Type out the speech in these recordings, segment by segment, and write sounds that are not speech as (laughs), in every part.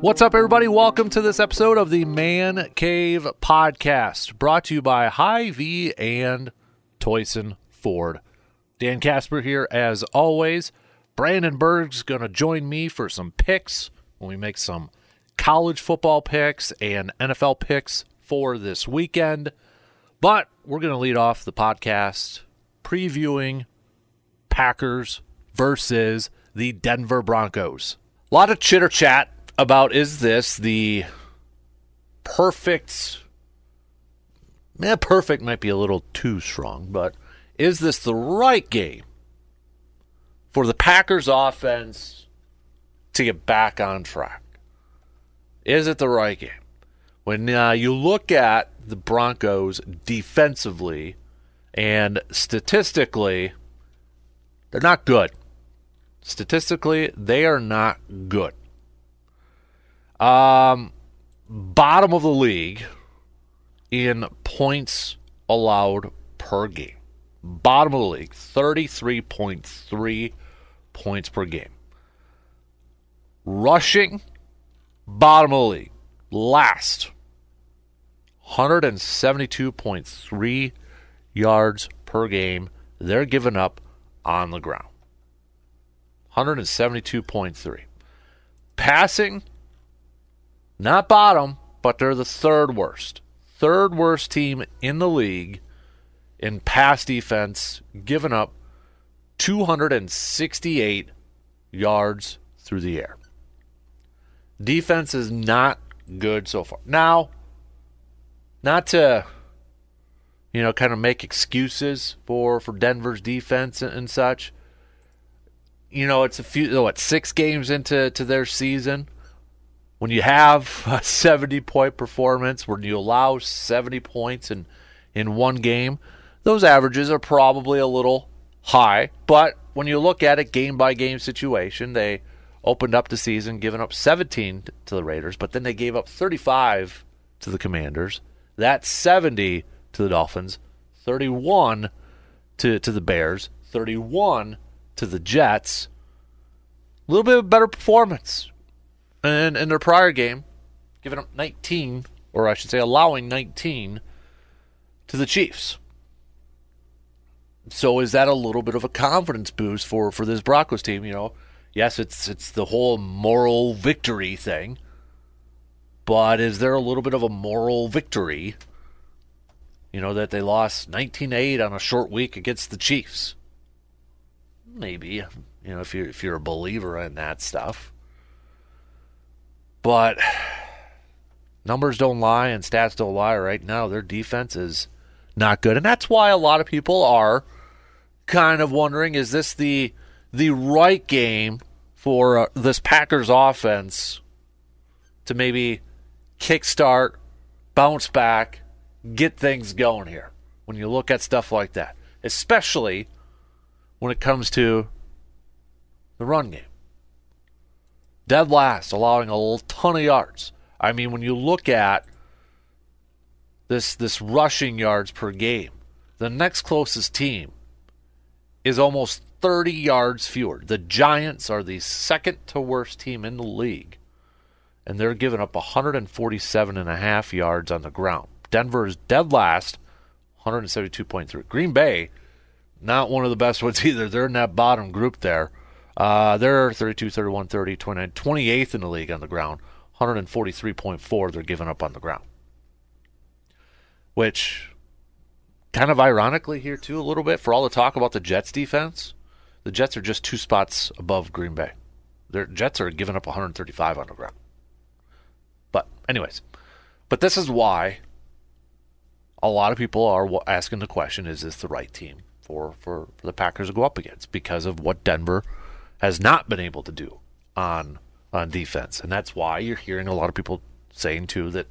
What's up, everybody? Welcome to this episode of the Man Cave Podcast, brought to you by Hy-Vee and Toyson Ford. Dan Casper here, as always. Brandon Berg's going to join me for some picks when we make some college football picks and NFL picks for this weekend. But we're going to lead off the podcast previewing Packers versus the Denver Broncos. A lot of chitter chat about is this the perfect eh, perfect might be a little too strong, but is this the right game for the Packers offense to get back on track? Is it the right game? When uh, you look at the Broncos defensively and statistically, they're not good. Statistically, they are not good. Um, bottom of the league in points allowed per game. Bottom of the league, 33.3 points per game. Rushing, bottom of the league, last, 172.3 yards per game. They're giving up on the ground. 172.3. Passing, not bottom, but they're the third worst. Third worst team in the league in pass defense, giving up 268 yards through the air. Defense is not good so far. Now, not to you know kind of make excuses for for Denver's defense and, and such. You know, it's a few what six games into to their season when you have a (laughs) 70 point performance, when you allow 70 points in, in one game, those averages are probably a little high. But when you look at it game by game situation, they opened up the season giving up 17 to the Raiders, but then they gave up 35 to the Commanders. That's 70 to the Dolphins, 31 to, to the Bears, 31 to the Jets. A little bit of better performance and in their prior game, giving up 19, or I should say, allowing 19 to the Chiefs. So is that a little bit of a confidence boost for for this Broncos team? You know, yes, it's it's the whole moral victory thing, but is there a little bit of a moral victory? You know that they lost 19-8 on a short week against the Chiefs. Maybe you know if you're if you're a believer in that stuff. But numbers don't lie and stats don't lie right now. Their defense is not good. And that's why a lot of people are kind of wondering is this the the right game for uh, this Packers offense to maybe kickstart, bounce back, get things going here when you look at stuff like that, especially when it comes to the run game dead last, allowing a ton of yards. I mean, when you look at this this rushing yards per game, the next closest team is almost 30 yards fewer. The Giants are the second to worst team in the league, and they're giving up 147 and a half yards on the ground. Denver is dead last, 172.3. Green Bay, not one of the best ones (laughs) either. They're in that bottom group there. Uh, they're 32, 31, 30, 29, 28th in the league on the ground. 143.4 they're giving up on the ground. Which, kind of ironically here, too, a little bit, for all the talk about the Jets defense, the Jets are just two spots above Green Bay. Their Jets are giving up 135 on the ground. But, anyways, but this is why a lot of people are asking the question is this the right team for, for, for the Packers to go up against? Because of what Denver has not been able to do on on defense, and that's why you're hearing a lot of people saying too that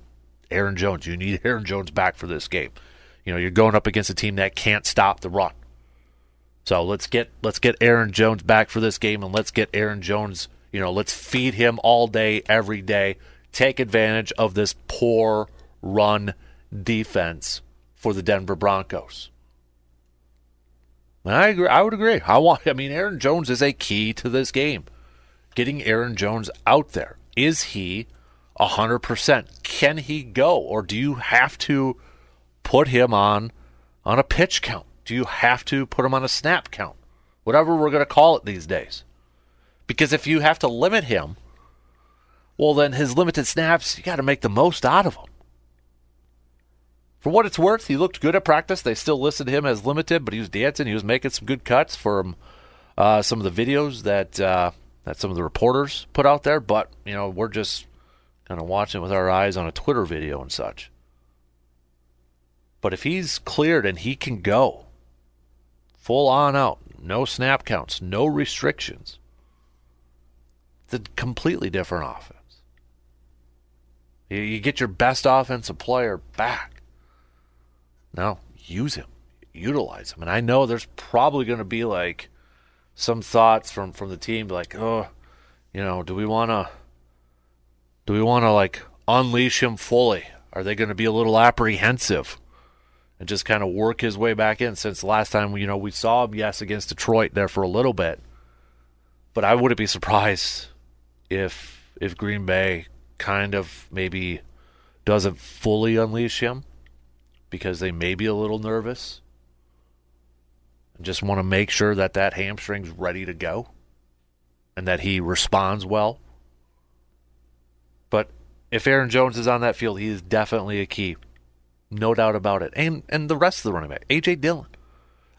Aaron Jones, you need Aaron Jones back for this game. You know, you're going up against a team that can't stop the run. So let's get let's get Aaron Jones back for this game, and let's get Aaron Jones. You know, let's feed him all day, every day. Take advantage of this poor run defense for the Denver Broncos. I agree. I would agree. I want. I mean, Aaron Jones is a key to this game. Getting Aaron Jones out there is he 100%. Can he go or do you have to put him on on a pitch count? Do you have to put him on a snap count? Whatever we're going to call it these days. Because if you have to limit him, well then his limited snaps, you got to make the most out of them. For what it's worth, he looked good at practice. They still listed him as limited, but he was dancing. He was making some good cuts from uh, some of the videos that uh, that some of the reporters put out there. But you know, we're just kind of watching with our eyes on a Twitter video and such. But if he's cleared and he can go full on out, no snap counts, no restrictions, it's a completely different offense. You, you get your best offensive player back. Now, use him, utilize him. And I know there's probably going to be like some thoughts from, from the team like, oh, you know, do we want to do we want to like unleash him fully? Are they going to be a little apprehensive and just kind of work his way back in? Since last time you know we saw him, yes, against Detroit there for a little bit, but I wouldn't be surprised if if Green Bay kind of maybe doesn't fully unleash him because they may be a little nervous and just want to make sure that that hamstring's ready to go and that he responds well. But if Aaron Jones is on that field, he is definitely a key. No doubt about it. And and the rest of the running back, AJ Dillon.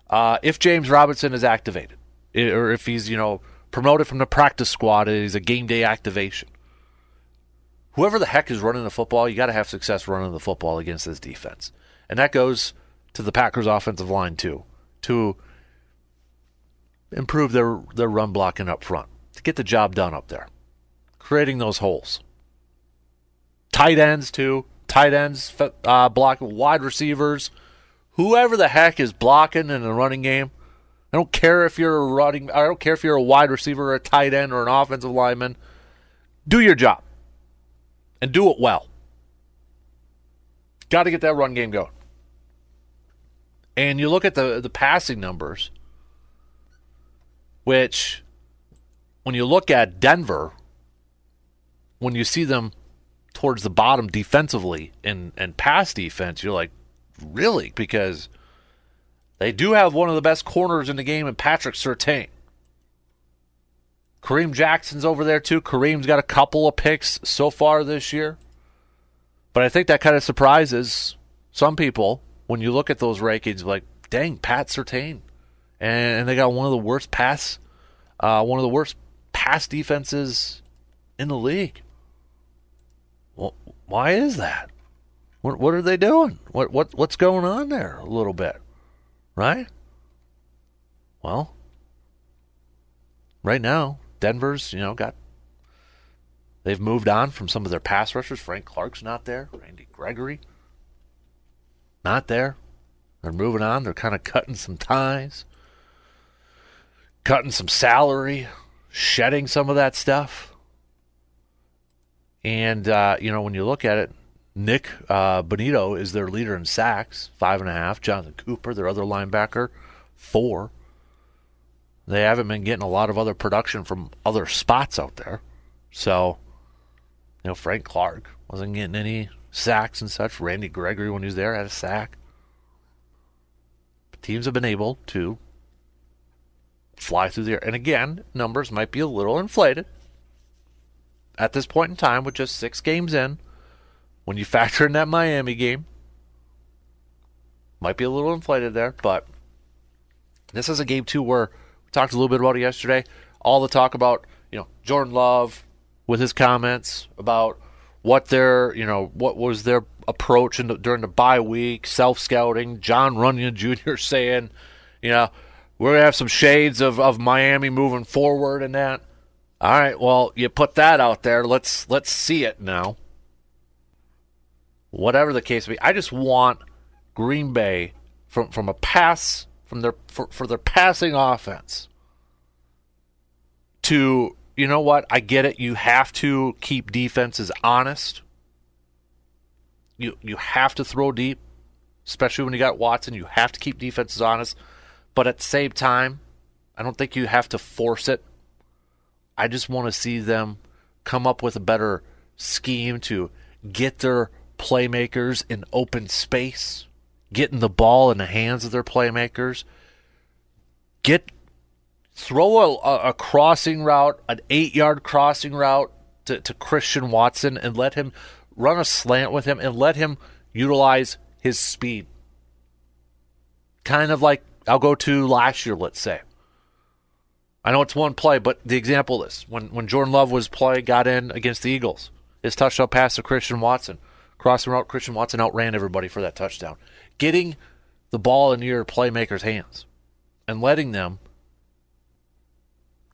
Uh, if James Robinson is activated, or if he's, you know, promoted from the practice squad, he's a game day activation. Whoever the heck is running the football, you got to have success running the football against this defense. And that goes to the Packers offensive line too, to improve their their run blocking up front, to get the job done up there, creating those holes tight ends too. Tight ends, uh, blocking wide receivers, whoever the heck is blocking in the running game. I don't care if you're a running. I don't care if you're a wide receiver, or a tight end, or an offensive lineman. Do your job, and do it well. Got to get that run game going. And you look at the the passing numbers, which, when you look at Denver, when you see them towards the bottom defensively and and pass defense, you're like, really? Because they do have one of the best corners in the game, and Patrick Surtain. Kareem Jackson's over there too. Kareem's got a couple of picks so far this year. But I think that kind of surprises some people when you look at those rankings, like, dang, Pat Surtain. And, and they got one of the worst pass, uh, one of the worst pass defenses in the league. Well, why is that? What what are they doing? What what what's going on there a little bit? Right? Well, right now, Denver's, you know, got they've moved on from some of their pass rushers. Frank Clark's not there. Randy Gregory not there. They're moving on. They're kind of cutting some ties, cutting some salary, shedding some of that stuff. And, uh, you know, when you look at it, Nick uh, Bonitto is their leader in sacks, five and a half. Jonathan Cooper, their other linebacker, four. They haven't been getting a lot of other production from other spots out there. So, you know, Frank Clark wasn't getting any sacks and such. Randy Gregory, when he was there, had a sack. But teams have been able to fly through the air. And again, numbers might be a little inflated at this point in time with just six games in, when you factor in that Miami game, might be a little inflated there, but this is a game too where we talked a little bit about it yesterday. All the talk about you know Jordan Love with his comments about what their you know what was their approach the, during the bye week, self scouting. Jon Runyan Jr. (laughs) saying, you know, we're gonna have some shades of, of Miami moving forward and that. All right, well, you put that out there. Let's let's see it now. Whatever the case may be, I just want Green Bay from from a pass from their for, for their passing offense to you know what? I get it. You have to keep defenses honest. You you have to throw deep, especially when you got Watson. You have to keep defenses honest, but at the same time, I don't think you have to force it I just want to see them come up with a better scheme to get their playmakers in open space, getting the ball in the hands of their playmakers. Get throw a, a crossing route, an eight yard crossing route to, to Christian Watson and let him run a slant with him and let him utilize his speed. Kind of like I'll go to last year, let's say. I know it's one play, but the example is when, when Jordan Love was play got in against the Eagles, his touchdown pass to Christian Watson. Crossing route, Christian Watson outran everybody for that touchdown. Getting the ball in your playmakers' hands and letting them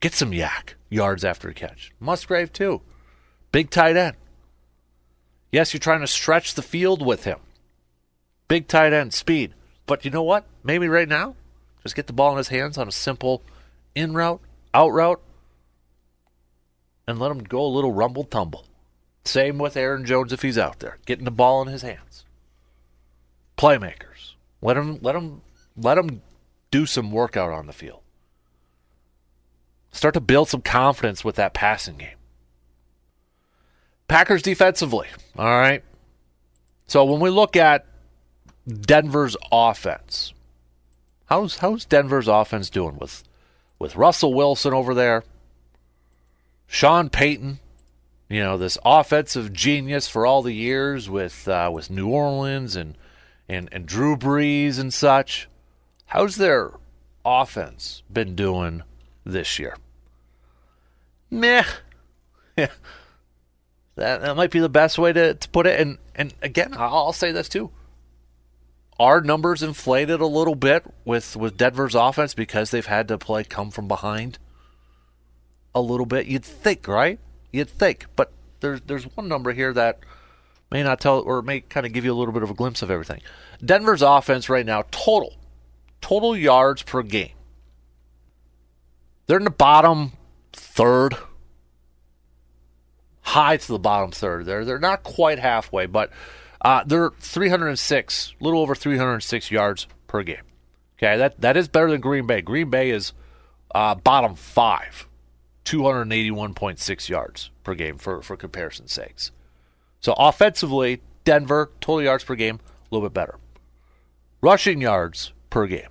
get some YAC yards after a catch. Musgrave, too. Big tight end. Yes, you're trying to stretch the field with him. Big tight end speed. But you know what? Maybe right now, just get the ball in his hands on a simple in route, out route, and let him go a little rumble tumble. Same with Aaron Jones if he's out there, getting the ball in his hands. Playmakers. Let him let him let him do some workout on the field. Start to build some confidence with that passing game. Packers defensively, all right. So when we look at Denver's offense, how's how's Denver's offense doing with with Russell Wilson over there? Sean Payton, you know this offensive genius for all the years with uh, with New Orleans and and and Drew Brees and such. How's their offense been doing this year? Meh. (laughs) Yeah. that that might be the best way to, to put it. And and again, I'll say this too. Our numbers inflated a little bit with with Denver's offense because they've had to play come from behind a little bit. You'd think, right? You'd think, but there's there's one number here that may not tell or may kind of give you a little bit of a glimpse of everything. Denver's offense right now total total yards per game. They're in the bottom third, high to the bottom third. There, they're not quite halfway, but uh, they're 306, a little over 306 yards per game. Okay, that that is better than Green Bay. Green Bay is uh, bottom five, 281.6 yards per game for for comparison's sakes. So offensively, Denver total yards per game a little bit better. Rushing yards per game,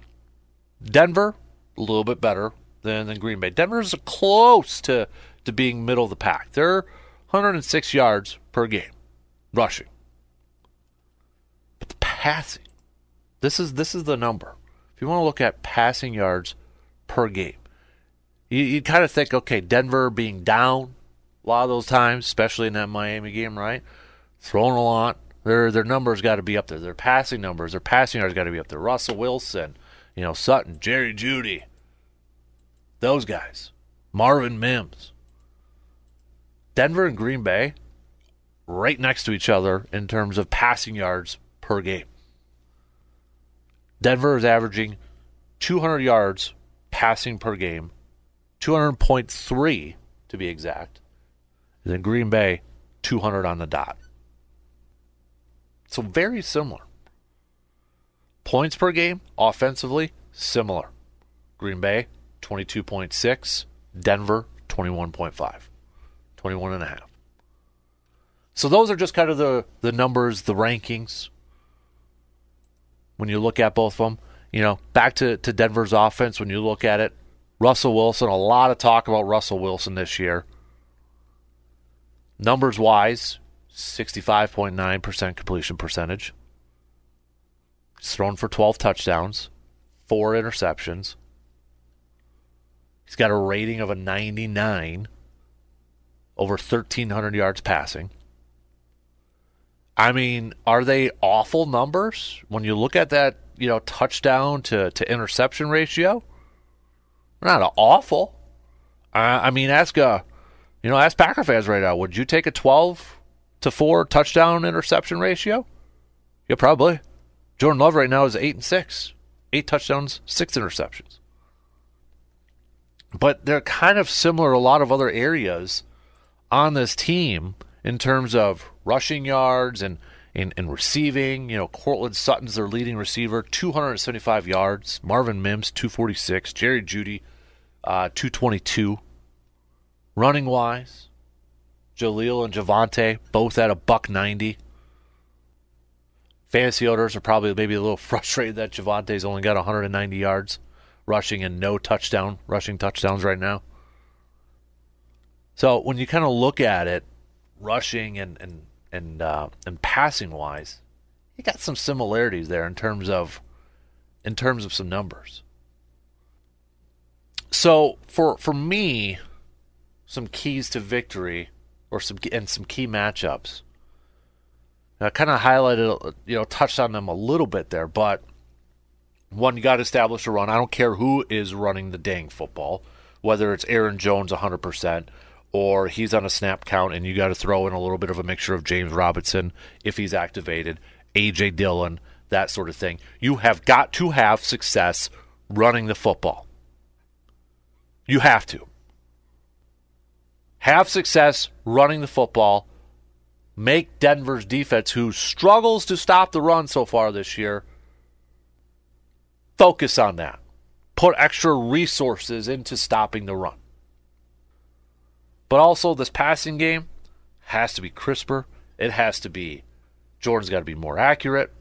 Denver a little bit better than, than Green Bay. Denver's close to, to being middle of the pack. They're 106 yards per game rushing. But the passing, this is this is the number. If you want to look at passing yards per game, you, you kind of think, okay, Denver being down a lot of those times, especially in that Miami game, right? Throwing a lot. Their their numbers got to be up there. Their passing numbers, their passing yards got to be up there. Russell Wilson, you know, Sutton, Jerry Jeudy, those guys. Marvin Mims. Denver and Green Bay right next to each other in terms of passing yards per game. Denver is averaging 200 yards passing per game, 200.3 to be exact. And then Green Bay, 200 on the dot. So very similar. Points per game, offensively, similar. Green Bay, 22.6, Denver 21.5, 21 and a half. So those are just kind of the the numbers, the rankings. When you look at both of them, you know, back to, to Denver's offense, when you look at it, Russell Wilson, a lot of talk about Russell Wilson this year. Numbers wise, 65.9% completion percentage. He's thrown for 12 touchdowns, four interceptions. He's got a rating of a 99, over 1,300 yards passing. I mean, are they awful numbers when you look at that, you know, touchdown to, to interception ratio? Not awful. Uh, I mean, ask uh, you know, ask Packer fans right now. Would you take a 12 to four touchdown interception ratio? Yeah, probably. Jordan Love right now is eight and six, eight touchdowns, six interceptions but they're kind of similar to a lot of other areas on this team in terms of rushing yards and, and, receiving. You know, Courtland Sutton's their leading receiver, 275 yards. Marvin Mims, 246. Jerry Jeudy, uh, 222. Running wise, Jaleel and Javonte, both at a buck 90. Fantasy owners are probably maybe a little (laughs) frustrated that Javonte's only got 190 yards rushing and no touchdown, rushing touchdowns right now. So when you kind of look at it, rushing and and and uh, and passing wise, you got some similarities there in terms of in terms of some numbers. So for for me, some keys to victory or some and some key matchups. I kind of highlighted, you know, touched on them a little bit there, but one, you got to establish a run. I don't care who is running the dang football, whether it's Aaron Jones 100% or he's on a snap count and you got to throw in a little bit of a mixture of James Robinson if he's activated, A.J. Dillon, that sort of thing. You have got to have success running the football. You have to. Have success running the football. Make Denver's defense, who struggles to stop the run so far this year, focus on that. Put extra resources into stopping the run. But also, this passing game has to be crisper. It has to be, Jordan's got to be more accurate.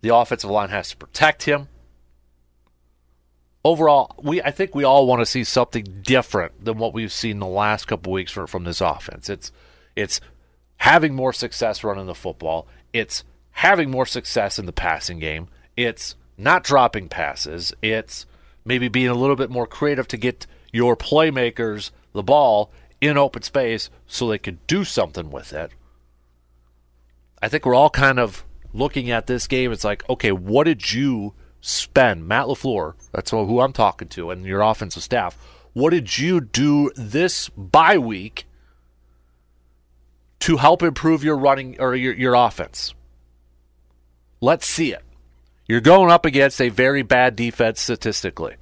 The offensive line has to protect him. Overall, we I think we all want to see something different than what we've seen the last couple weeks from, from this offense. It's it's having more success running the football. It's having more success in the passing game. It's not dropping passes. It's maybe being a little bit more creative to get your playmakers the ball in open space so they could do something with it. I think we're all kind of looking at this game. It's like, okay, what did you spend, Matt LaFleur, that's who I'm talking to, and your offensive staff, what did you do this bye week to help improve your running or your, your offense? Let's see it. You're going up against a very bad defense statistically.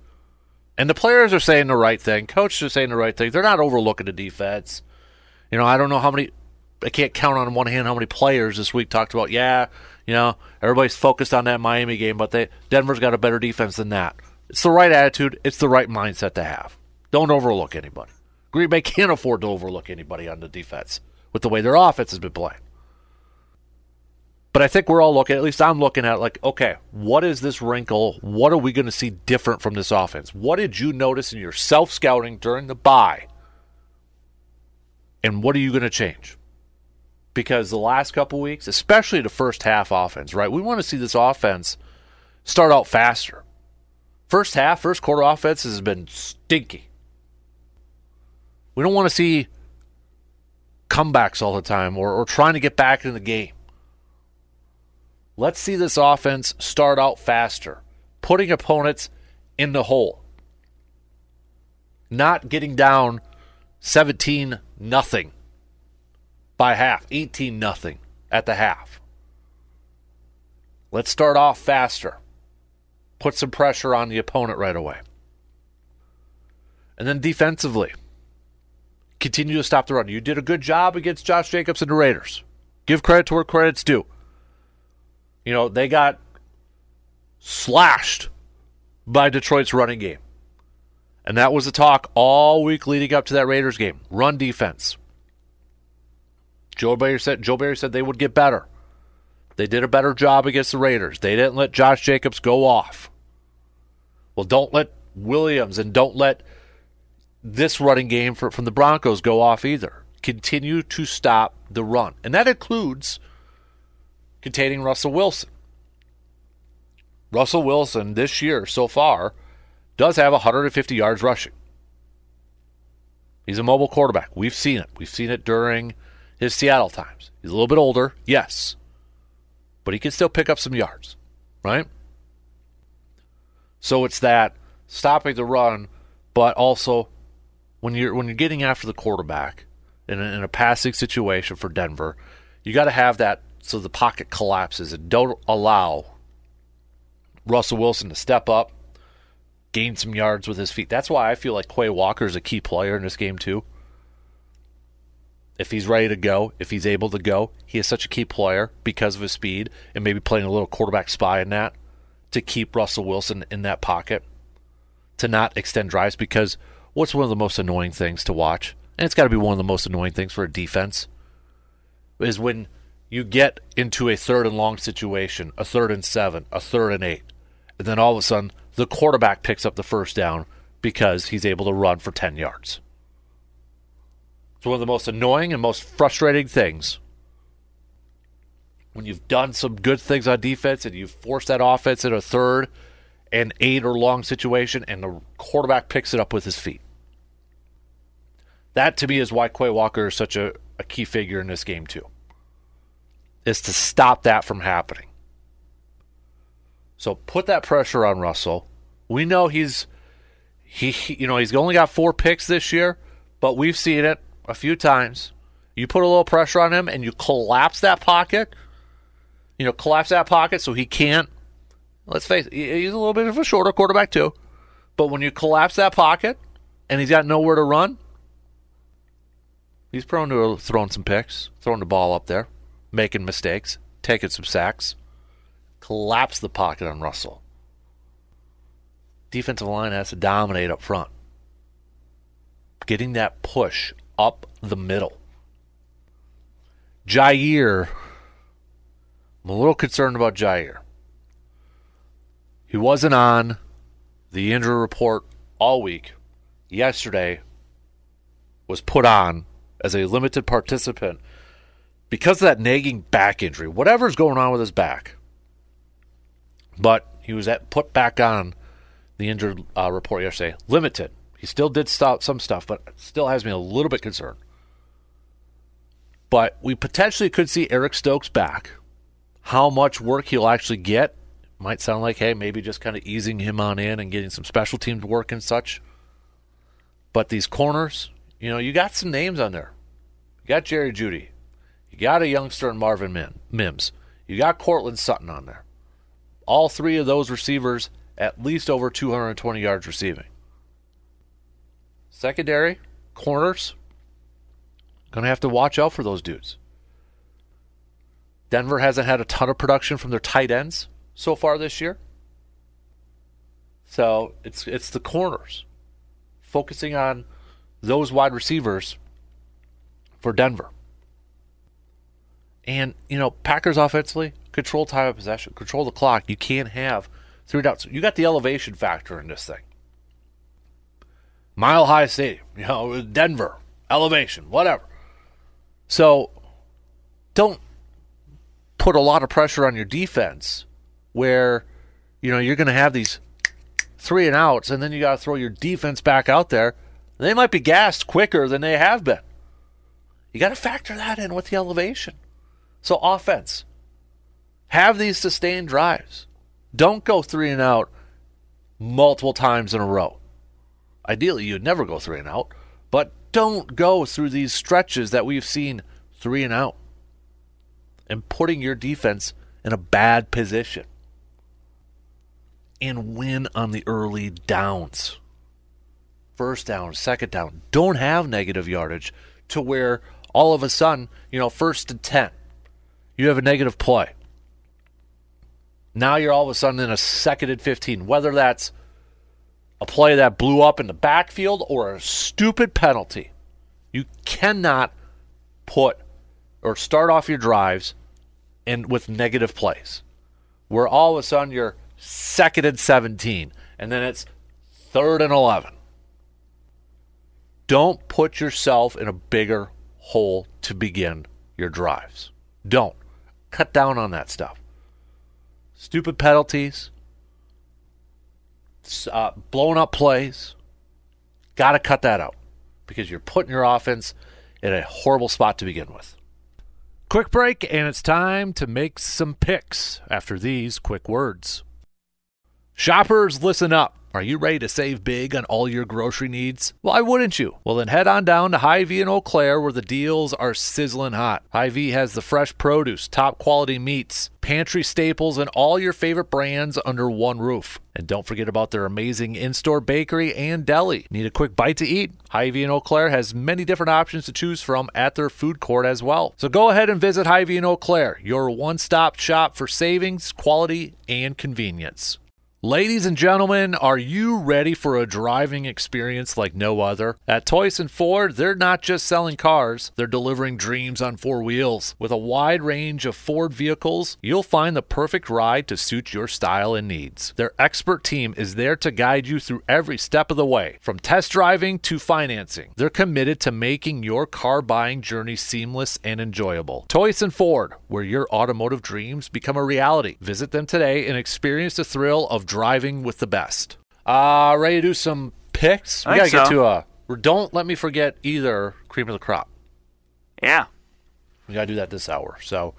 And the players are saying the right thing. Coaches are saying the right thing. They're not overlooking the defense. You know, I don't know how many I can't count on one hand how many players this week talked about, yeah, you know, everybody's focused on that Miami game, but they Denver's got a better defense than that. It's the right attitude. It's the right mindset to have. Don't overlook anybody. Green Bay (laughs) can't afford to overlook anybody on the defense with the way their offense has been playing. But I think we're all looking, at least I'm looking at like, okay, what is this wrinkle? What are we going to see different from this offense? What did you notice in your self scouting during the bye? And what are you going to change? because the last couple weeks, especially the first half offense, right? We want to see this offense start out faster. First half, first quarter offense has been stinky. We don't want to see comebacks all the time or, or trying to get back in the game. Let's see this offense start out faster, putting opponents in the hole. Not getting down 17 nothing by half, 18 nothing at the half. Let's start off faster. Put some pressure on the opponent right away. And then defensively, continue to stop the run. You did a good job against Josh Jacobs and the Raiders. Give credit to where credit's due. You know, they got slashed by Detroit's running game. And that was the talk all week leading up to that Raiders game. Run defense. Joe Barry said Joe Barry said they would get better. They did a better job against the Raiders. They didn't let Josh Jacobs go off. Well, don't let Williams and don't let this running game for, from the Broncos go off either. Continue to stop the run. And that includes containing Russell Wilson. Russell Wilson this year so far does have 150 yards rushing. He's a mobile quarterback. We've seen it. We've seen it during his Seattle times. He's a little bit older, yes, but he can still pick up some yards, right? So it's that stopping the run, but also when you're when you're getting after the quarterback in a, in a passing situation for Denver, you got to have that so the pocket collapses and don't allow Russell Wilson to step up, gain some yards with his feet. That's why I feel like Quay Walker is a key player in this game too if he's ready to go, if he's able to go, he is such a key player because of his speed and maybe playing a little quarterback spy in that to keep Russell Wilson in that pocket, to not extend drives. Because what's one of the most annoying things to watch? and it's got to be one of the most annoying things for a defense, is when you get into a third and long situation, a third and seven, a third and eight, and then all of a sudden the quarterback picks up the first down because he's able to run for 10 yards. It's one of the most annoying and most frustrating things when you've done some good things on defense and you've forced that offense in a third and eight or long situation and the quarterback picks it up with his feet. That to me is why Quay Walker is such a, a key figure in this game too. Is to stop that from happening. So put that pressure on Russell. We know he's he, he you know he's only got four picks this year, but we've seen it a few times. You put a little pressure on him and you collapse that pocket. You know, collapse that pocket so he can't. Let's face it, he's a little bit of a shorter quarterback too. But when you collapse that pocket and he's got nowhere to run, he's prone to throwing some picks, throwing the ball up there, making mistakes, taking some sacks. Collapse the pocket on Russell. Defensive line has to dominate up front. Getting that push up the middle. Jaire, I'm a little concerned about Jaire. He wasn't on the injury report all week. Yesterday was put on as a limited participant because of that nagging back injury, whatever's going on with his back. But he was at, put back on the injured uh, report yesterday, limited. He still did stop some stuff, but still has me a little bit concerned. But we potentially could see Eric Stokes back. How much work he'll actually get might sound like, hey, maybe just kind of easing him on in and getting some special teams work and such. But these corners, you know, you got some names on there. You got Jerry Jeudy. You got a youngster in Marvin Mims. You got Courtland Sutton on there. All three of those receivers at least over 220 yards receiving. Secondary, corners, going to have to watch out for those dudes. Denver hasn't had a ton of production from their tight ends so far this year. So it's it's the corners. Focusing on those wide receivers for Denver. And, you know, Packers offensively, control time of possession, control the clock. You can't have three downs. You got the elevation factor in this thing. Mile High Stadium, you know, Denver, elevation, whatever. So don't put a lot of pressure on your defense where, you know, you're going to have these three and outs and then you got to throw your defense back out there. They might be gassed quicker than they have been. You got to factor that in with the elevation. So, offense, have these sustained drives. Don't go three and out multiple times in a row. Ideally, you'd never go three and out, but don't go through these stretches that we've seen three and out and putting your defense in a bad position and win on the early downs. First down, second down. Don't have negative yardage to where all of a sudden, you know, first and 10, you have a negative play. Now you're all of a sudden in a second and 15, whether that's a play that blew up in the backfield or a stupid penalty. You cannot put or start off your drives and with negative plays. Where all of a sudden you're second and 17 and then it's third and 11. Don't put yourself in a bigger hole to begin your drives. Don't. Cut down on that stuff stupid penalties, uh, blowing up plays. Got to cut that out because you're putting your offense in a horrible spot to begin with. Quick break, and it's time to make some picks after these quick words. Shoppers, listen up. Are you ready to save big on all your grocery needs? Why wouldn't you? Well, then head on down to Hy-Vee in Eau Claire where the deals are sizzling hot. Hy-Vee has the fresh produce, top quality meats, pantry staples, and all your favorite brands under one roof. And don't forget about their amazing in-store bakery and deli. Need a quick bite to eat? Hy-Vee in Eau Claire has many different options to choose from at their food court as well. So go ahead and visit Hy-Vee in Eau Claire, your one-stop shop for savings, quality, and convenience. Ladies and gentlemen, are you ready for a driving experience like no other? At Toyson Ford, they're not just selling cars, they're delivering dreams on four wheels. With a wide range of Ford vehicles, you'll find the perfect ride to suit your style and needs. Their expert team is there to guide you through every step of the way, from test driving to financing. They're committed to making your car buying journey seamless and enjoyable. Toyson Ford, where your automotive dreams become a reality. Visit them today and experience the thrill of driving with the best. Uh, ready to do some picks? We I gotta think get so. to a. Don't let me forget either cream of the crop. Yeah. We gotta do that this hour. So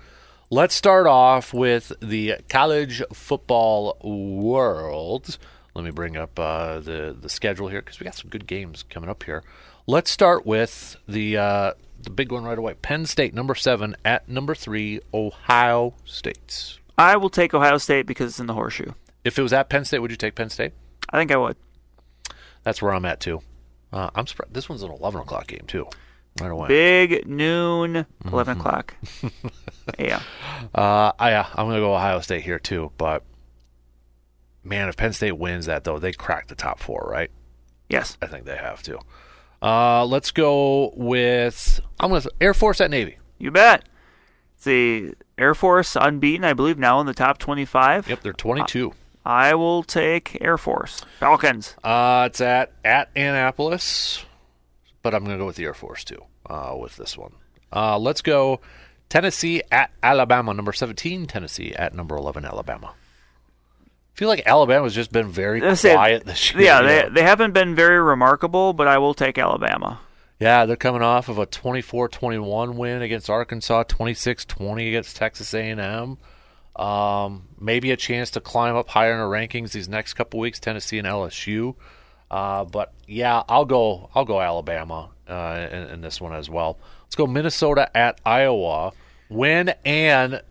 let's start off with the college football world. Let me bring up uh, the the schedule here because we got some good games coming up here. Let's start with the uh, the big one right away. Penn State, number seven at number three, Ohio State. I will take Ohio State because it's in the horseshoe. If it was at Penn State, would you take Penn State? I think I would. That's where I'm at too. Uh, I'm surprised. This one's an 11 o'clock game too. Right away. Big noon, Mm-hmm. 11 o'clock. (laughs) yeah. Uh, I, yeah, I'm gonna go Ohio State here too. But man, if Penn State wins that though, they crack the top four, right? Yes. I think they have to. Uh, let's go with I'm gonna Air Force at Navy. You bet. The Air Force unbeaten, I believe, now in the top 25. Yep, they're 22. I will take Air Force. Falcons. Uh, it's at at Annapolis, but I'm gonna go with the Air Force too. Uh, with this one. Uh, let's go Tennessee at Alabama, number 17. Tennessee at number 11, Alabama. I feel like Alabama's just been very quiet this year. Yeah, you they, they haven't been very remarkable, but I will take Alabama. Yeah, they're coming off of a 24-21 win against Arkansas, 26-20 against Texas A&M. Um, maybe a chance to climb up higher in the rankings these next couple weeks, Tennessee and LSU. Uh, but yeah, I'll go. I'll go Alabama uh, in, in this one as well. Let's go Minnesota at Iowa. Win and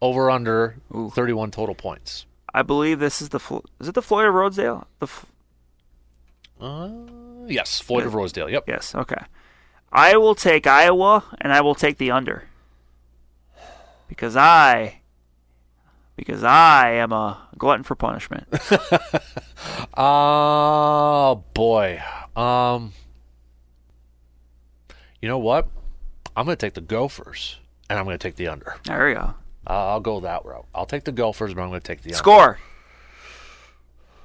over under 31 total points. I believe this is the is it the Floyd of Rosedale? The F- Uh, yes, Floyd of Rosedale. Yep. yes, okay. I will take Iowa and I will take the under. Because I because I am a glutton for punishment. (laughs) Oh boy. Um You know what? I'm going to take the Gophers and I'm going to take the under. there we go. Uh, I'll go that route. I'll take the Gophers, but I'm going to take the under. Score.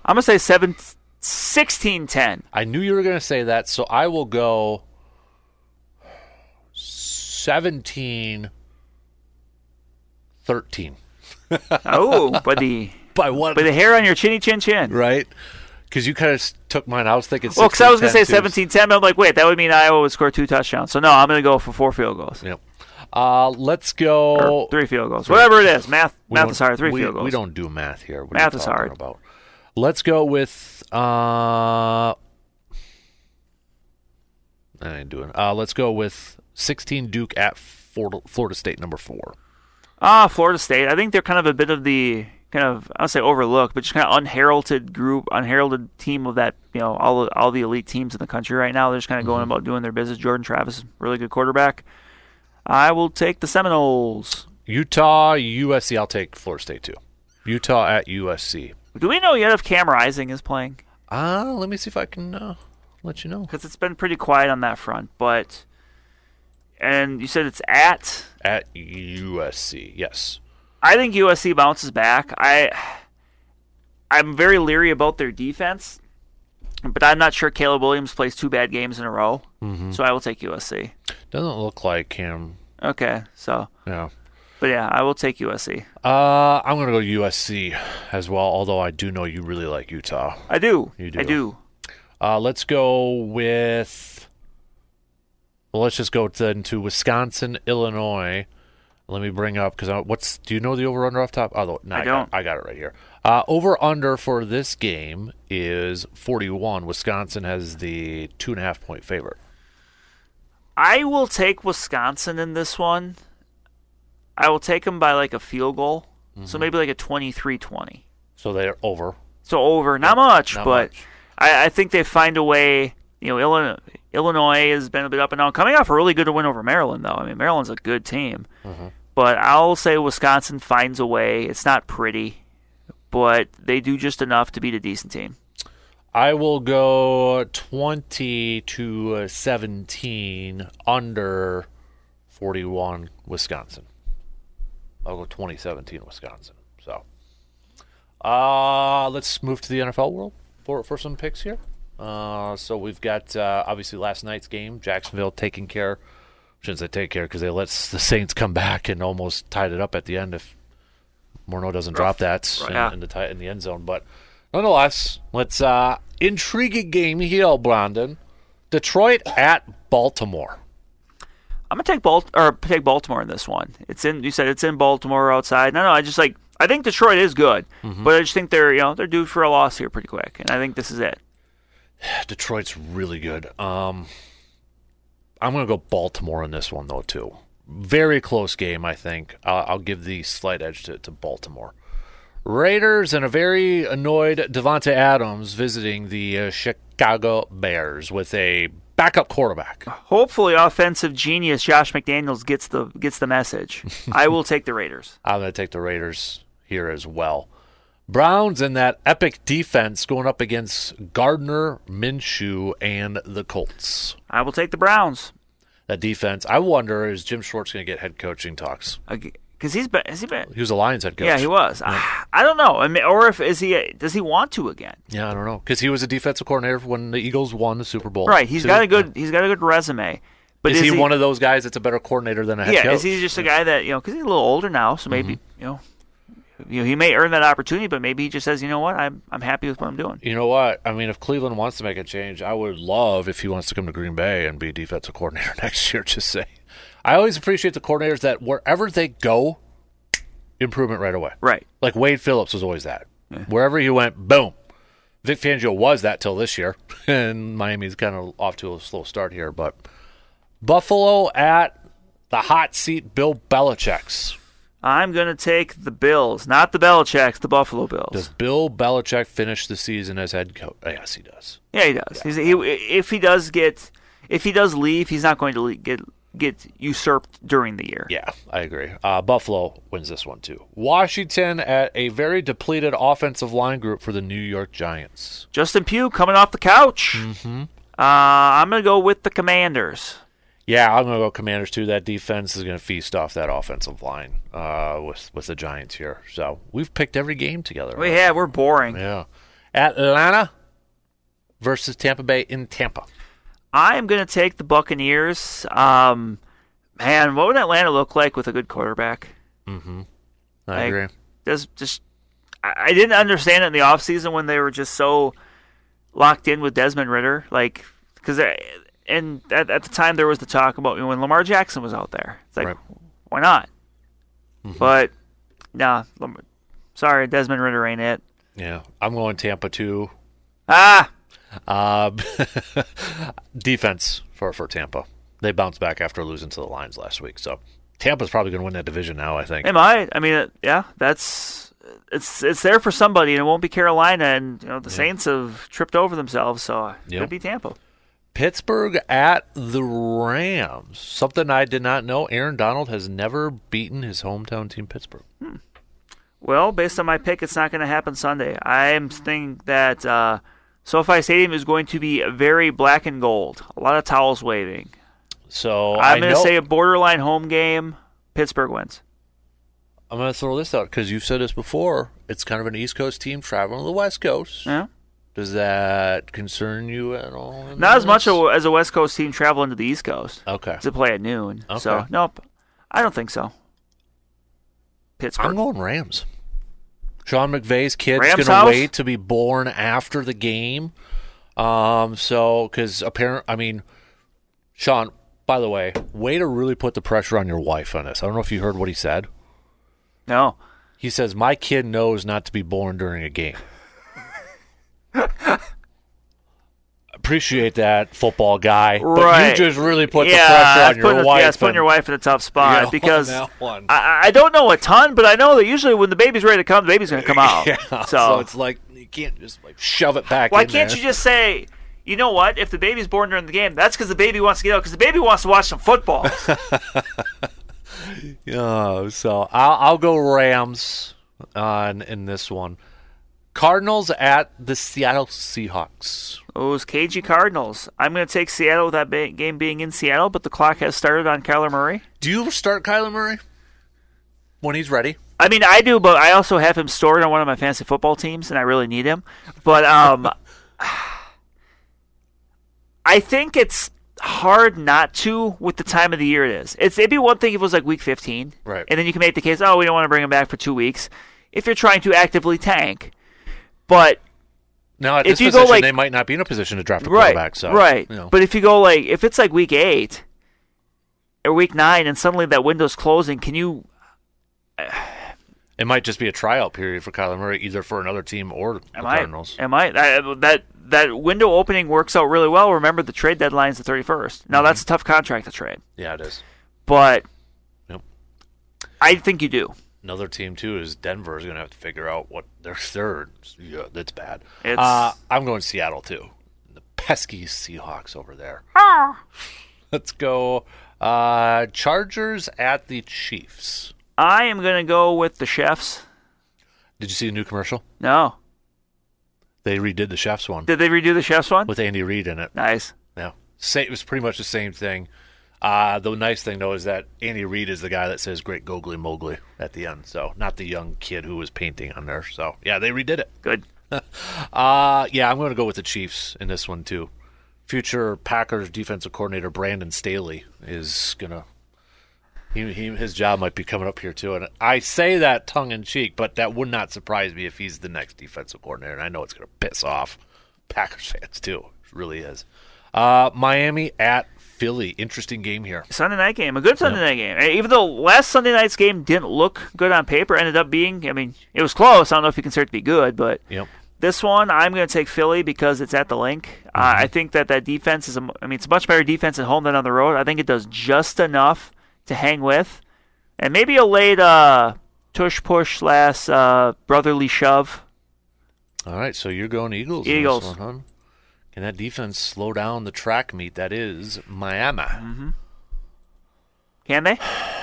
I'm going to say 7 16-10. I knew you were going to say that, so I will go 17 13. (laughs) Oh, by the (laughs) By one by the hair on your chinny chin chin. right? Cuz you kind of took mine. I was thinking Well, because I was going to say 16-10 17-10, I'm like, wait, that would mean Iowa would score two touchdowns. So no, I'm going to go for four field goals. Yep. Uh, let's go Or three field goals. Whatever it is. Math We math is hard. Three we, field goals. We don't do math here. What Math is hard. About? Let's go with. Uh, I ain't doing. Uh, let's go with 16 Duke at Florida, Florida State, number four. Ah, Florida State. I think they're kind of a bit of the kind of I don't say overlooked, but just kind of unheralded group, unheralded team of that. You know, all the, all the elite teams in the country right now. They're just kind of going about doing their business. Jordan Travis, really good quarterback. I will take the Seminoles. Utah, USC. I'll take Florida State too. Utah at USC. Do we know yet if Cam Rising is playing? Uh, let me see if I can uh, let you know. Because it's been pretty quiet on that front. But and you said it's at. At USC, yes. I think USC bounces back. I I'm very leery about their defense, but I'm not sure Caleb Williams plays two bad games in a row. Mm-hmm. So I will take USC. Doesn't look like him. Okay, so Yeah. but yeah, I will take USC. Uh, I'm gonna go USC as well. Although I do know you really like Utah. I do. You do. I do. Uh, let's go with. Well, let's just go to, to Wisconsin, Illinois. Let me bring up because what's do you know the over under off top? Oh, no, I got- don't. I got it right here. Uh, over under for this game is 41. Wisconsin has the two and a half point favorite. I will take Wisconsin in this one. I will take them by like a field goal. Mm-hmm. So maybe like a 23-20. So they're over. So over, not much, Not but much. I, I think they find a way. You know, Illinois, Illinois has been a bit up and down. Coming off a really good to win over Maryland, though. I mean, Maryland's a good team. Mm-hmm. But I'll say Wisconsin finds a way. It's not pretty, but they do just enough to beat a decent team. I will go 20 to uh, 17 under 41 Wisconsin. I'll go 2017 Wisconsin. So, uh, let's move to the NFL world for, for some picks here. Uh, so we've got uh, obviously last night's game, Jacksonville taking care. Shouldn't say take care because they let the Saints come back and almost tied it up at the end if Moreau doesn't drop that in, yeah. in the in the end zone. But nonetheless, let's uh, intriguing game here, Brandon. Detroit at Baltimore. I'm gonna take Balt or take Baltimore in this one. It's in. You said it's in Baltimore outside. No, no. I just like. I think Detroit is good, but I just think they're you know they're due for a loss here pretty quick, and I think this is it. (sighs) Detroit's really good. Um, I'm going to go Baltimore in this one though too. Very close game, I think. I'll, I'll give the slight edge to, to Baltimore. Raiders and a very annoyed Davante Adams visiting the uh, Chicago Bears with a backup quarterback. Hopefully, offensive genius Josh McDaniels gets the gets the message. (laughs) I will take the Raiders. I'm going to take the Raiders here as well. Browns and that epic defense going up against Gardner Minshew and the Colts. I will take the Browns That defense, I wonder, is Jim Schwartz going to get head coaching talks? because he's been. Has he been? He was a Lions head coach. Yeah, he was. I, I don't know. I mean, or if is he? Does he want to again? Yeah, I don't know because he was a defensive coordinator when the Eagles won the Super Bowl. Right. He's Too. got a good. He's got a good resume. But is, he, one of those guys that's a better coordinator than a head yeah, coach? Yeah. Is he just a guy that you know? Because he's a little older now, so maybe Mm-hmm. you know, you know, he may earn that opportunity, but maybe he just says, you know what, I'm I'm happy with what I'm doing. You know what? I mean, if Cleveland wants to make a change, I would love if he wants to come to Green Bay and be defensive coordinator (laughs) next year. Just say, I always appreciate the coordinators that wherever they go, improvement right away. Right. Like Wade Phillips was always that. Wherever he went, boom. Vic Fangio was that till this year, (laughs) and Miami's kind of off to a slow start here. But Buffalo at the hot seat, Bill Belichick's. I'm gonna take the Bills, not the Belichick's, the Buffalo Bills. Does Bill Belichick finish the season as head coach? Yes, he does. yeah, he does. He's, he, if he does get, if he does leave, he's not going to get get usurped during the year. Yeah, I agree. Uh, Buffalo wins this one too. Washington at a very depleted offensive line group for the New York Giants. Justin Pugh coming off the couch. Mm-hmm. Uh, I'm gonna go with the Commanders. Yeah, I'm gonna go Commanders too. That defense is gonna feast off that offensive line uh, with with the Giants here. So we've picked every game together. We have. We're boring. Yeah. Atlanta versus Tampa Bay in Tampa. I am going to take the Buccaneers. Um, man, what would Atlanta look like with a good quarterback? I Like, agree. Just, just, I I didn't understand it in the offseason when they were just so locked in with Desmond Ridder. Like, because, and at, at the time there was the talk about you know, when Lamar Jackson was out there. It's like, Right. why not? But, nah, Lam- sorry, Desmond Ridder ain't it. Yeah, I'm going Tampa too. Ah, Uh, (laughs) defense for for Tampa. They bounced back after losing to the Lions last week. So Tampa's probably going to win that division now. I think. Am I? I mean, uh, yeah, that's it's it's there for somebody, and it won't be Carolina. And you know, the Saints have tripped over themselves, so it Yep. could be Tampa. Pittsburgh at the Rams. Something I did not know. Aaron Donald has never beaten his hometown team, Pittsburgh. Well, based on my pick, it's not going to happen Sunday. I'm thinking that uh, SoFi Stadium is going to be very black and gold. A lot of towels waving. So I I'm going to say a borderline home game. Pittsburgh wins. I'm going to throw this out because you've said this before. It's kind of an East Coast team traveling to the West Coast. Yeah. Does that concern you at all? Not as much as a West Coast team traveling to the East Coast Okay. to play at noon. So, nope. I don't think so. Pittsburgh. I'm going Rams. Sean McVay's kid's going to wait to be born after the game. Um, so because apparent, I mean, Sean. By the way, way to really put the pressure on your wife on this. I don't know if you heard what he said. no. He says, "My kid knows not to be born during a game." Appreciate that, football guy. But Right. you just really put yeah, the pressure on your putting, wife. Yeah, it's putting your wife in a tough (laughs) spot Yeah, because on. I, I don't know a ton, but I know that usually when the baby's ready to come, the baby's going to come (laughs) out. Yeah, so, so it's like you can't just like shove it back. why in can't there. you just say, you know what? If the baby's born during the game, that's because the baby wants to get out because the baby wants to watch some football. (laughs) Yeah, so I'll, I'll go Rams uh, on in this one. Cardinals at the Seattle Seahawks. Those cagey Cardinals. I'm going to take Seattle with that ba- game being in Seattle, but the clock has started on Kyler Murray. Do you start Kyler Murray when he's ready? I mean, I do, but I also have him stored on one of my fantasy football teams, and I really need him. But um, (sighs) I think it's hard not to with the time of the year it is. It's it'd be one thing if it was like week 15, Right. And then you can make the case, oh, we don't want to bring him back for two weeks. If you're trying to actively tank, but Now at If this you go, like- they might not be in a position to draft a right, quarterback. So right. you know. But if you go like if it's like week eight or week nine, and suddenly that window's closing, can you? it might just be a tryout period for Kyler Murray, either for another team or the Am I? Cardinals. Am I? That, that that window opening works out really well. Remember, the trade deadline is the 31st. Now that's mm-hmm. a tough contract to trade, Yeah, it is. but Yep. I think you do. Another team too is Denver is going to have to figure out what their (laughs) third. Yeah, that's bad. It's- Uh, I'm going Seattle too. The pesky Seahawks over there. (laughs) Let's go. Uh, Chargers at the Chiefs. I am going to go with the chefs. Did you see the new commercial? No, They redid the Chefs one did they redo the chefs one? with Andy Reid in it. Nice. Yeah, Sa it was pretty much the same thing. Uh, the nice thing though is that Andy Reid is the guy that says "Great Gogly Mowgli" at the end, so not the young kid who was painting on there. So yeah, they redid it. Good. (laughs) Uh yeah, I'm going to go with the Chiefs in this one too. Future Packers defensive coordinator Brandon Staley is gonna. He, he, his job might be coming up here too, and I say that tongue in cheek, but that would not surprise me if he's the next defensive coordinator. And I know it's going to piss off Packers fans too. It really is. Uh, Miami at Philly, interesting game here. Sunday night game, a good Sunday night game. Eh, Even though last Sunday night's game didn't look good on paper, ended up being. I mean, it was close. I don't know if you consider it to be good, but Yep. This one, I'm going to take Philly because it's at the Linc. Uh, Mm-hmm. I think that that defense is, a, I mean, it's a much better defense at home than on the road. I think it does just enough to hang with, and maybe a late uh, tush push slash uh, brotherly shove. All right, so you're going Eagles. Eagles. one, huh? Can that defense slow down the track meet that is Miami? Mm-hmm. Can they?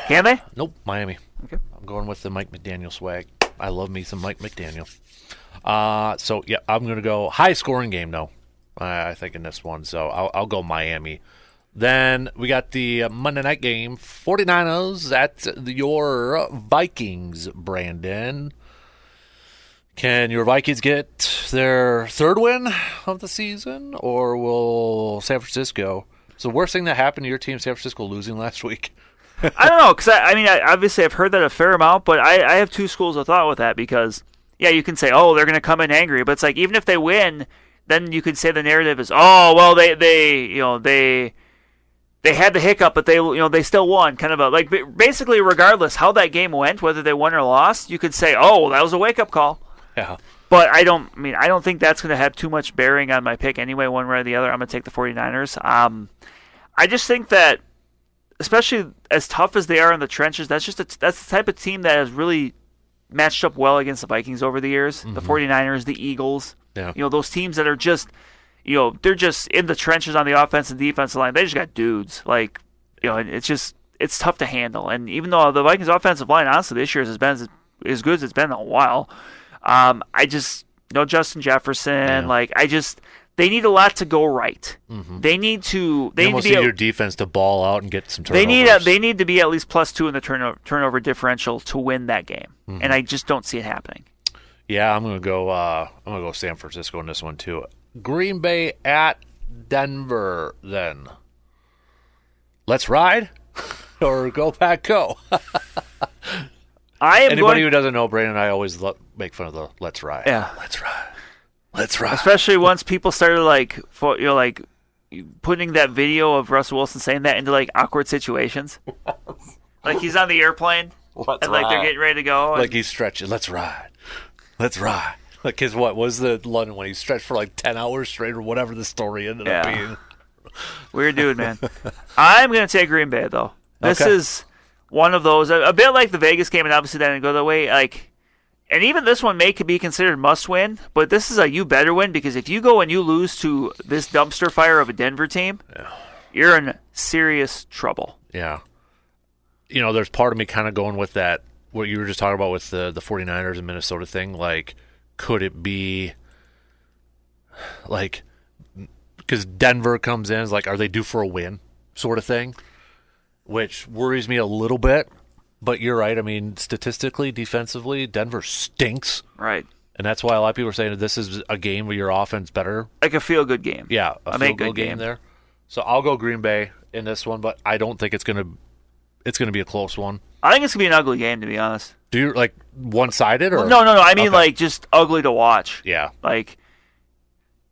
Can they? Nope, Miami. Okay. I'm going with the Mike McDaniel swag. I love me some Mike McDaniel. Uh, so yeah, I'm gonna go high scoring game though. I I think in this one, so I'll, I'll go Miami. Then we got the Monday night game, 49ers at your Vikings, Brandon. Can your Vikings get their third win of the season, or will San Francisco? So the worst thing that happened to your team, San Francisco, losing last week. (laughs) I don't know because I, I mean, I, obviously I've heard that a fair amount, but I, I have two schools of thought with that because yeah, you can say oh they're going to come in angry, but it's like even if they win, then you could say the narrative is oh well they they you know they they had the hiccup, but they you know they still won. Kind of a like basically regardless how that game went, whether they won or lost, you could say oh that was a wake up call. Yeah. But I don't I mean I don't think that's going to have too much bearing on my pick anyway one way or the other. I'm going to take the 49ers. Um I just think that especially as tough as they are in the trenches, that's just a, that's the type of team that has really matched up well against the Vikings over the years. The 49ers, the Eagles, Yeah. you know, those teams that are just you know, they're just in the trenches on the offense and defensive line. They just got dudes. Like, you know, it's just it's tough to handle. And even though the Vikings offensive line honestly this year has been as, as good as it's been in a while, um, I just no Justin Jefferson. Like I just they need a lot to go right. They need to they You need to need a- your defense to ball out and get some they need a, they need to be at least plus two in the turnover turnover differential to win that game, Mm-hmm. and I just don't see it happening. yeah, I'm gonna go. Uh, I'm gonna go San Francisco in this one too. Green Bay at Denver. Then let's ride (laughs) or go pack go. (laughs) I am Anybody going, who doesn't know, Brandon and I always lo- make fun of the let's ride. Yeah. let's ride. Let's ride. especially once people started like for, you know like putting that video of Russell Wilson saying that into like awkward situations. (laughs) like he's on the airplane Let's and like they're ride. getting ready to go. and- like he's stretching. Let's ride. Let's ride. Like his what was the London when he stretched for like ten hours straight or whatever the story ended up Yeah. being. Weird dude, man. (laughs) I'm going to take Green Bay though. This Okay. is one of those a, a bit like the Vegas game, and obviously that didn't go that way. Like, and even this one may could be considered must win, but this is a you better win because if you go and you lose to this dumpster fire of a Denver team, you're in serious trouble. Yeah. You know, there's part of me kind of going with that, what you were just talking about with the, the 49ers and Minnesota thing. Like, Could it be like because Denver comes in is like, are they due for a win, sort of thing, which worries me a little bit. But you're right. I mean, statistically, defensively, Denver stinks, Right. and that's why a lot of people are saying that this is a game where your offense better. Like a feel good game. Yeah, a A goal good game game. there. So I'll go Green Bay in this one, but I don't think it's gonna it's gonna be a close one. I think it's gonna be an ugly game to be honest. Do you like one sided or No, no, no. I mean Okay. like just ugly to watch. Yeah, Like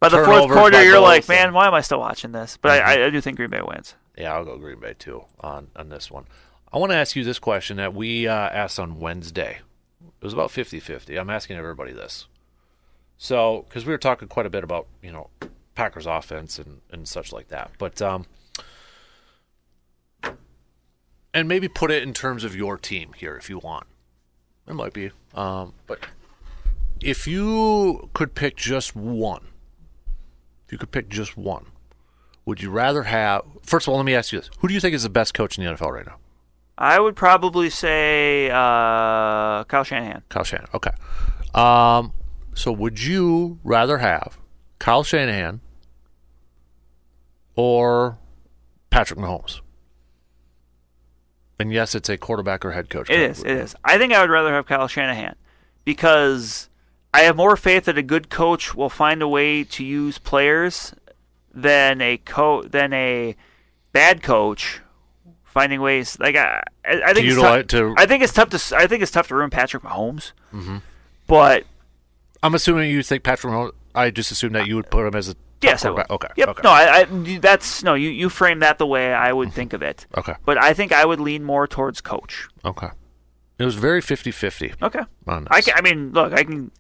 by the fourth quarter, you're like, man, why am I still watching this? But I, I, I do think Green Bay wins. Yeah, I'll go Green Bay too on on this one. I want to ask you this question that we uh, asked on Wednesday. It was about 50-50. I'm asking everybody this. So, because we were talking quite a bit about you know Packers offense and and such like that, but um, and maybe put it in terms of your team here if you want. It might be, um, but if you could pick just one, if you could pick just one, would you rather have? First of all, let me ask you this: Who do you think is the best coach in the NFL right now? I would probably say uh, Kyle Shanahan. Kyle Shanahan. Okay. Um, so would you rather have Kyle Shanahan or Patrick Mahomes? And yes, it's a quarterback or head coach. It is. It is. I think I would rather have Kyle Shanahan because I have more faith that a good coach will find a way to use players than a co than a bad coach finding ways. Like I, I think it's utilize- tough, to- I think it's tough to. I think it's tough to ruin Patrick Mahomes. Mm-hmm. But I'm assuming you think Patrick Mahomes. I just assume that you would put him as a yes, I would. Okay. Yep. Okay. No, I, I. That's no. You you frame that the way I would think of it. Okay. But I think I would lean more towards coach. Okay. It was very 50-50 Okay. I can, I mean, look, I can,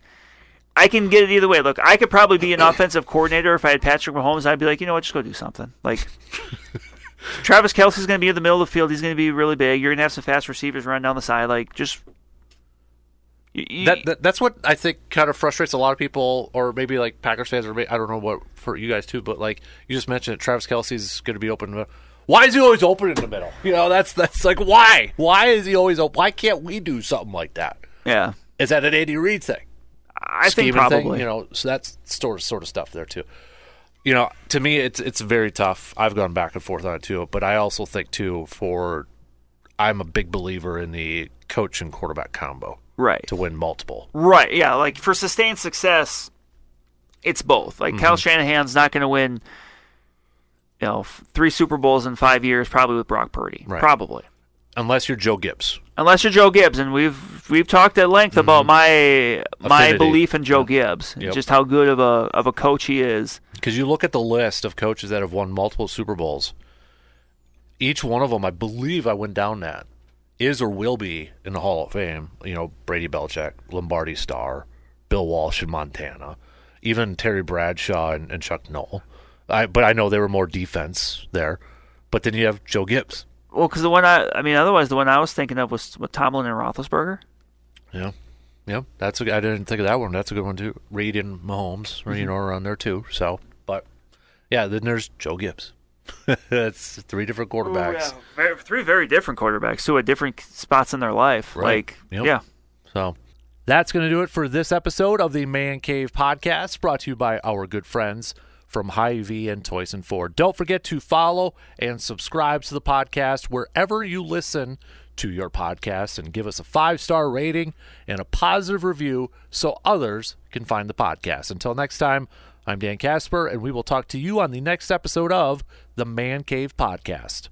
I can get it either way. Look, I could probably be an (laughs) offensive coordinator if I had Patrick Mahomes. I'd be like, you know what, just go do something. Like, (laughs) Travis Kelce's going to be in the middle of the field. He's going to be really big. You're going to have some fast receivers run down the side. Like, just. y- y- that, that that's what I think kind of frustrates a lot of people, or maybe like Packers fans, or may- I don't know what for you guys too. But like you just mentioned, it, Travis Kelce's going to be open. Why is he always open in the middle? You know, that's that's like why? Why is he always open? Why can't we do something like that? yeah, Is that an Andy Reid thing? I think probably. Thing? You know, so that's sort of sort of stuff there too. You know, to me, it's it's very tough. I've gone back and forth on it too, but I also think too for I'm a big believer in the coach and quarterback combo right. to win multiple. Right. Yeah. Like for sustained success, it's both. Like Kyle Mm-hmm. Shanahan's not going to win, you know, three Super Bowls in five years, probably with Brock Purdy. Right. Probably. Unless you're Joe Gibbs. Unless you're Joe Gibbs, and we've we've talked at length about my my Mm-hmm. Affinity. belief in Joe Gibbs, Yep. just how good of a of a coach he is. Because you look at the list of coaches that have won multiple Super Bowls, each one of them, I believe I went down that, is or will be in the Hall of Fame. You know, Brady Belichick, Lombardi Starr, Bill Walsh in Montana, even Terry Bradshaw and, and Chuck Noll. I, but I know they were more defense there. But then you have Joe Gibbs. Well, because the one I I mean, otherwise the one I was thinking of was with Tomlin and Roethlisberger. Yeah. Yeah, that's a, I didn't think of that one. That's a good one too. Reid and Mahomes, you mm-hmm. know, are on there too. So, but yeah, then there's Joe Gibbs. (laughs) that's three different quarterbacks. Very, three very different quarterbacks who at different spots in their life. Right. Like, Yep. yeah. So that's going to do it for this episode of the Man Cave Podcast, brought to you by our good friends from Hy-Vee and Toys and Ford. Don't forget to follow and subscribe to the podcast wherever you listen to your podcast and give us a five star rating and a positive review so others can find the podcast. Until next time, I'm Dan Casper, and we will talk to you on the next episode of the Man Cave Podcast.